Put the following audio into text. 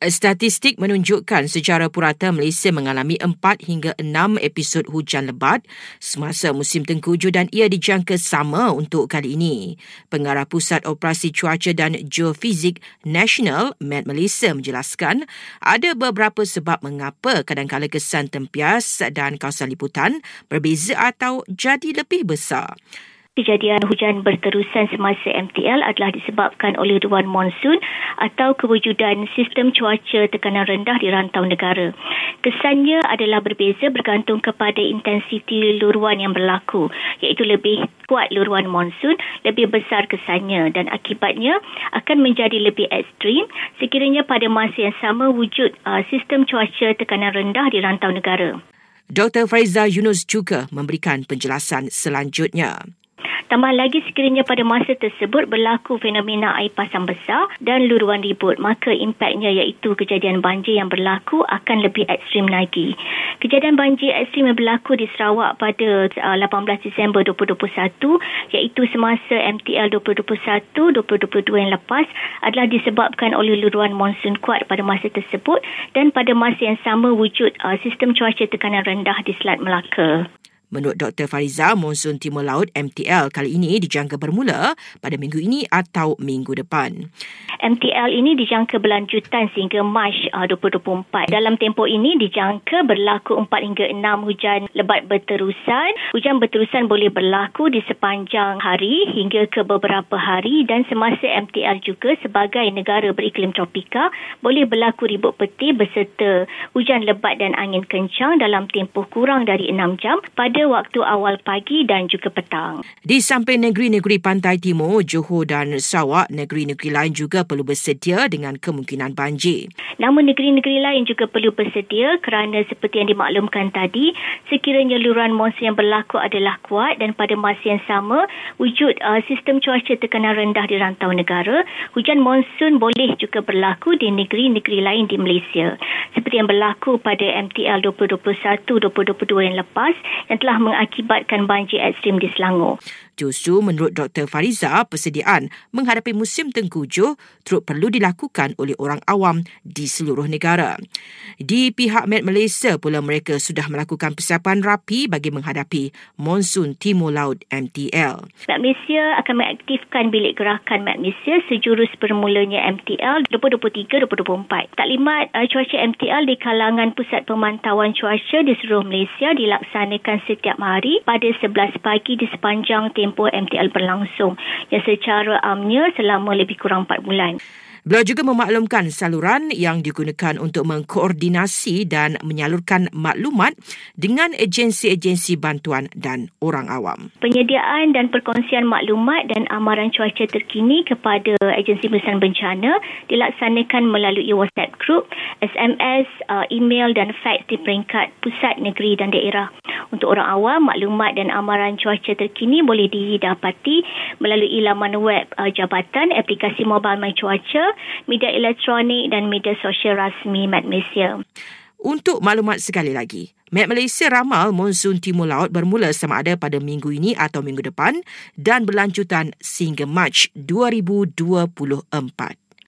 Statistik menunjukkan secara purata Malaysia mengalami 4 hingga 6 episod hujan lebat semasa musim tengkujuh dan ia dijangka sama untuk kali ini. Pengarah Pusat Operasi Cuaca dan Geofizik Nasional, Met Malaysia menjelaskan ada beberapa sebab mengapa kadang-kadang kesan tempias dan kawasan liputan berbeza atau jadi lebih besar. Kejadian hujan berterusan semasa MTL adalah disebabkan oleh ruan monsun atau kewujudan sistem cuaca tekanan rendah di rantau negara. Kesannya adalah berbeza bergantung kepada intensiti luruan yang berlaku iaitu lebih kuat luruan monsun, lebih besar kesannya dan akibatnya akan menjadi lebih ekstrim sekiranya pada masa yang sama wujud uh, sistem cuaca tekanan rendah di rantau negara. Dr. Faiza Yunus juga memberikan penjelasan selanjutnya. Tambah lagi sekiranya pada masa tersebut berlaku fenomena air pasang besar dan luruan ribut, maka impaknya iaitu kejadian banjir yang berlaku akan lebih ekstrim lagi. Kejadian banjir ekstrim yang berlaku di Sarawak pada 18 uh, Disember 2021 iaitu semasa MTL 2021-2022 yang lepas adalah disebabkan oleh luruan monsun kuat pada masa tersebut dan pada masa yang sama wujud uh, sistem cuaca tekanan rendah di Selat Melaka. Menurut Dr. Fariza, monsun Timur Laut MTL kali ini dijangka bermula pada minggu ini atau minggu depan. MTL ini dijangka berlanjutan sehingga Mac 2024. Dalam tempoh ini dijangka berlaku 4 hingga 6 hujan lebat berterusan. Hujan berterusan boleh berlaku di sepanjang hari hingga ke beberapa hari dan semasa MTL juga sebagai negara beriklim tropika boleh berlaku ribut peti berserta hujan lebat dan angin kencang dalam tempoh kurang dari 6 jam pada pada waktu awal pagi dan juga petang. Di samping negeri-negeri pantai timur, Johor dan Sarawak, negeri-negeri lain juga perlu bersedia dengan kemungkinan banjir. Namun negeri-negeri lain juga perlu bersedia kerana seperti yang dimaklumkan tadi, sekiranya luruan monsun yang berlaku adalah kuat dan pada masa yang sama wujud uh, sistem cuaca tekanan rendah di rantau negara, hujan monsun boleh juga berlaku di negeri-negeri lain di Malaysia. Seperti yang berlaku pada MTL 2021-2022 yang lepas yang telah mengakibatkan banjir ekstrim di Selangor. Justru menurut Dr. Fariza, persediaan menghadapi musim tengkujuh turut perlu dilakukan oleh orang awam di seluruh negara. Di pihak Met Malaysia pula mereka sudah melakukan persiapan rapi bagi menghadapi monsun Timur Laut MTL. Met Malaysia akan mengaktifkan bilik gerakan Met Malaysia sejurus bermulanya MTL 2023-2024. Taklimat uh, cuaca MTL di kalangan Pusat Pemantauan Cuaca di seluruh Malaysia dilaksanakan setiap hari pada 11 pagi di sepanjang tempoh MTL berlangsung yang secara amnya selama lebih kurang 4 bulan. Beliau juga memaklumkan saluran yang digunakan untuk mengkoordinasi dan menyalurkan maklumat dengan agensi-agensi bantuan dan orang awam. Penyediaan dan perkongsian maklumat dan amaran cuaca terkini kepada agensi besan bencana dilaksanakan melalui WhatsApp group, SMS, uh, email dan fax di peringkat pusat negeri dan daerah. Untuk orang awam, maklumat dan amaran cuaca terkini boleh didapati melalui laman web uh, jabatan, aplikasi mobile My Cuaca media elektronik dan media sosial rasmi Met Malaysia. Untuk maklumat sekali lagi, Met Malaysia ramal monsun Timur Laut bermula sama ada pada minggu ini atau minggu depan dan berlanjutan sehingga Mac 2024.